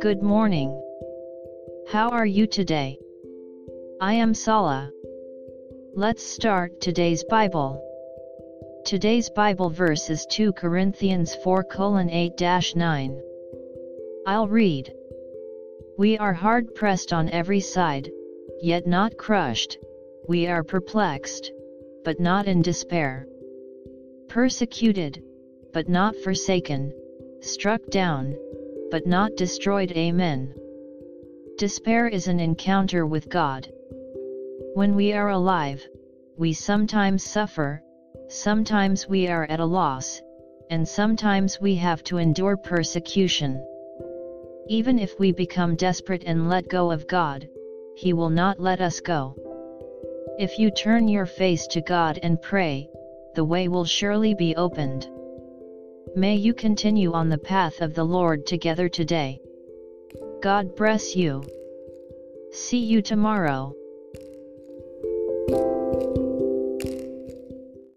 Good morning. How are you today? I am Sala. Let's start today's Bible. Today's Bible verse is 2 Corinthians 4 8 9. I'll read. We are hard pressed on every side, yet not crushed, we are perplexed, but not in despair. Persecuted, but not forsaken, struck down, but not destroyed. Amen. Despair is an encounter with God. When we are alive, we sometimes suffer, sometimes we are at a loss, and sometimes we have to endure persecution. Even if we become desperate and let go of God, He will not let us go. If you turn your face to God and pray, the way will surely be opened. May you continue on the path of the Lord together today. God bless you. See you tomorrow.